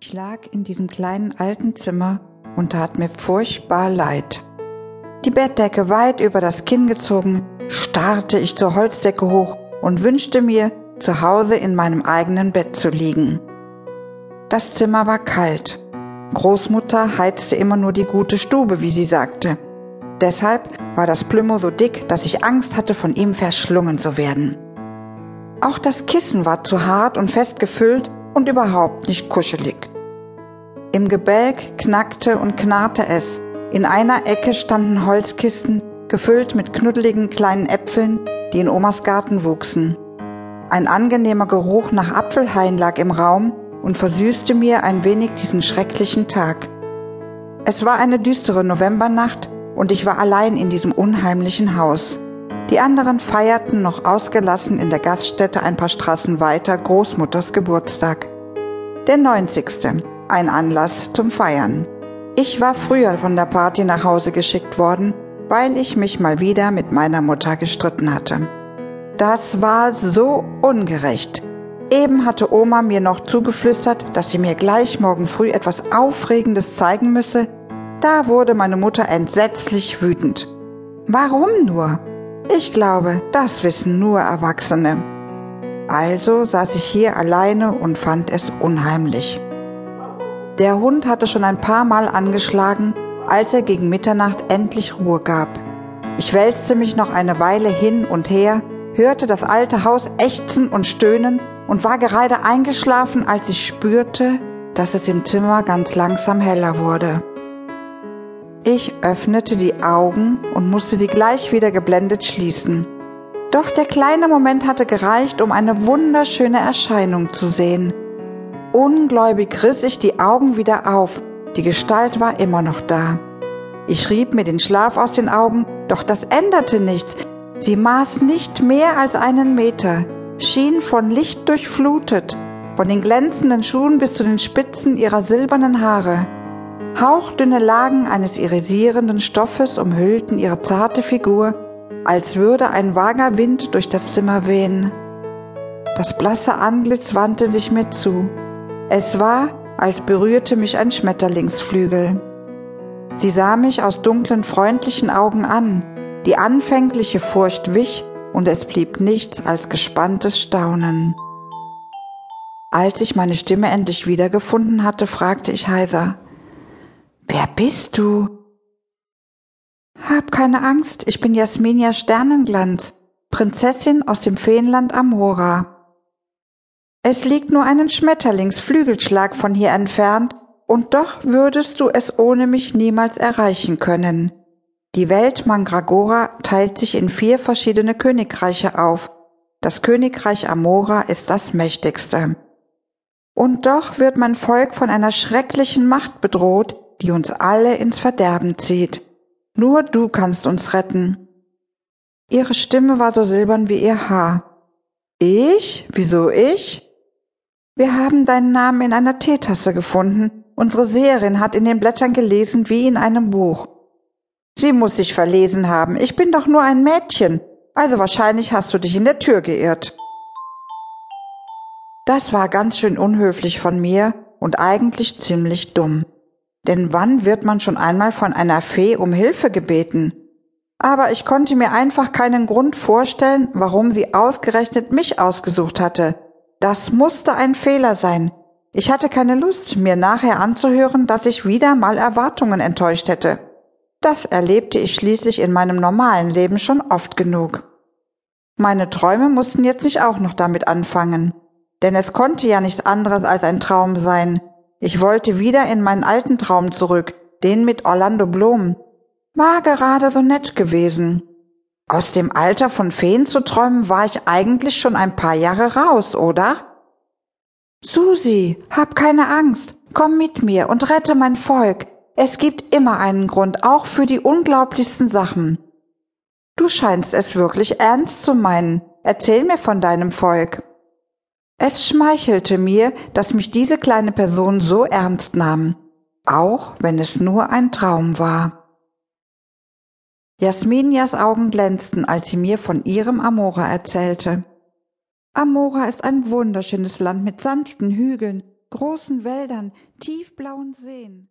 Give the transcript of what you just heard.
Ich lag in diesem kleinen alten Zimmer und tat mir furchtbar leid. Die Bettdecke weit über das Kinn gezogen, starrte ich zur Holzdecke hoch und wünschte mir, zu Hause in meinem eigenen Bett zu liegen. Das Zimmer war kalt. Großmutter heizte immer nur die gute Stube, wie sie sagte. Deshalb war das Plümo so dick, dass ich Angst hatte, von ihm verschlungen zu werden. Auch das Kissen war zu hart und fest gefüllt und überhaupt nicht kuschelig. Im Gebälk knackte und knarrte es. In einer Ecke standen Holzkisten, gefüllt mit knuddeligen kleinen Äpfeln, die in Omas Garten wuchsen. Ein angenehmer Geruch nach Apfelhain lag im Raum und versüßte mir ein wenig diesen schrecklichen Tag. Es war eine düstere Novembernacht und ich war allein in diesem unheimlichen Haus. Die anderen feierten noch ausgelassen in der Gaststätte ein paar Straßen weiter Großmutters Geburtstag. Der 90. Ein Anlass zum Feiern. Ich war früher von der Party nach Hause geschickt worden, weil ich mich mal wieder mit meiner Mutter gestritten hatte. Das war so ungerecht. Eben hatte Oma mir noch zugeflüstert, dass sie mir gleich morgen früh etwas Aufregendes zeigen müsse. Da wurde meine Mutter entsetzlich wütend. Warum nur? Ich glaube, das wissen nur Erwachsene. Also saß ich hier alleine und fand es unheimlich. Der Hund hatte schon ein paar Mal angeschlagen, als er gegen Mitternacht endlich Ruhe gab. Ich wälzte mich noch eine Weile hin und her, hörte das alte Haus ächzen und stöhnen und war gerade eingeschlafen, als ich spürte, dass es im Zimmer ganz langsam heller wurde. Ich öffnete die Augen und musste sie gleich wieder geblendet schließen. Doch der kleine Moment hatte gereicht, um eine wunderschöne Erscheinung zu sehen. Ungläubig riss ich die Augen wieder auf, die Gestalt war immer noch da. Ich rieb mir den Schlaf aus den Augen, doch das änderte nichts. Sie maß nicht mehr als einen Meter, schien von Licht durchflutet, von den glänzenden Schuhen bis zu den Spitzen ihrer silbernen Haare. Hauchdünne Lagen eines irisierenden Stoffes umhüllten ihre zarte Figur, als würde ein vager Wind durch das Zimmer wehen. Das blasse Antlitz wandte sich mir zu. Es war, als berührte mich ein Schmetterlingsflügel. Sie sah mich aus dunklen, freundlichen Augen an. Die anfängliche Furcht wich und es blieb nichts als gespanntes Staunen. Als ich meine Stimme endlich wiedergefunden hatte, fragte ich heiser, Wer bist du? Hab keine Angst, ich bin Jasminia Sternenglanz, Prinzessin aus dem Feenland Amora. Es liegt nur einen Schmetterlingsflügelschlag von hier entfernt, und doch würdest du es ohne mich niemals erreichen können. Die Welt Mandragora teilt sich in vier verschiedene Königreiche auf. Das Königreich Amora ist das mächtigste. Und doch wird mein Volk von einer schrecklichen Macht bedroht, die uns alle ins Verderben zieht. Nur du kannst uns retten. Ihre Stimme war so silbern wie ihr Haar. Ich? Wieso ich? Wir haben deinen Namen in einer Teetasse gefunden. Unsere Seherin hat in den Blättern gelesen wie in einem Buch. Sie muss sich verlesen haben. Ich bin doch nur ein Mädchen. Also wahrscheinlich hast du dich in der Tür geirrt. Das war ganz schön unhöflich von mir und eigentlich ziemlich dumm. Denn wann wird man schon einmal von einer Fee um Hilfe gebeten? Aber ich konnte mir einfach keinen Grund vorstellen, warum sie ausgerechnet mich ausgesucht hatte. Das musste ein Fehler sein. Ich hatte keine Lust, mir nachher anzuhören, dass ich wieder mal Erwartungen enttäuscht hätte. Das erlebte ich schließlich in meinem normalen Leben schon oft genug. Meine Träume mussten jetzt nicht auch noch damit anfangen. Denn es konnte ja nichts anderes als ein Traum sein, ich wollte wieder in meinen alten Traum zurück, den mit Orlando Bloom. War gerade so nett gewesen. Aus dem Alter von Feen zu träumen, war ich eigentlich schon ein paar Jahre raus, oder? Susi, hab keine Angst, komm mit mir und rette mein Volk. Es gibt immer einen Grund, auch für die unglaublichsten Sachen. Du scheinst es wirklich ernst zu meinen. Erzähl mir von deinem Volk. Es schmeichelte mir, dass mich diese kleine Person so ernst nahm, auch wenn es nur ein Traum war. Jasminias Augen glänzten, als sie mir von ihrem Amora erzählte. Amora ist ein wunderschönes Land mit sanften Hügeln, großen Wäldern, tiefblauen Seen.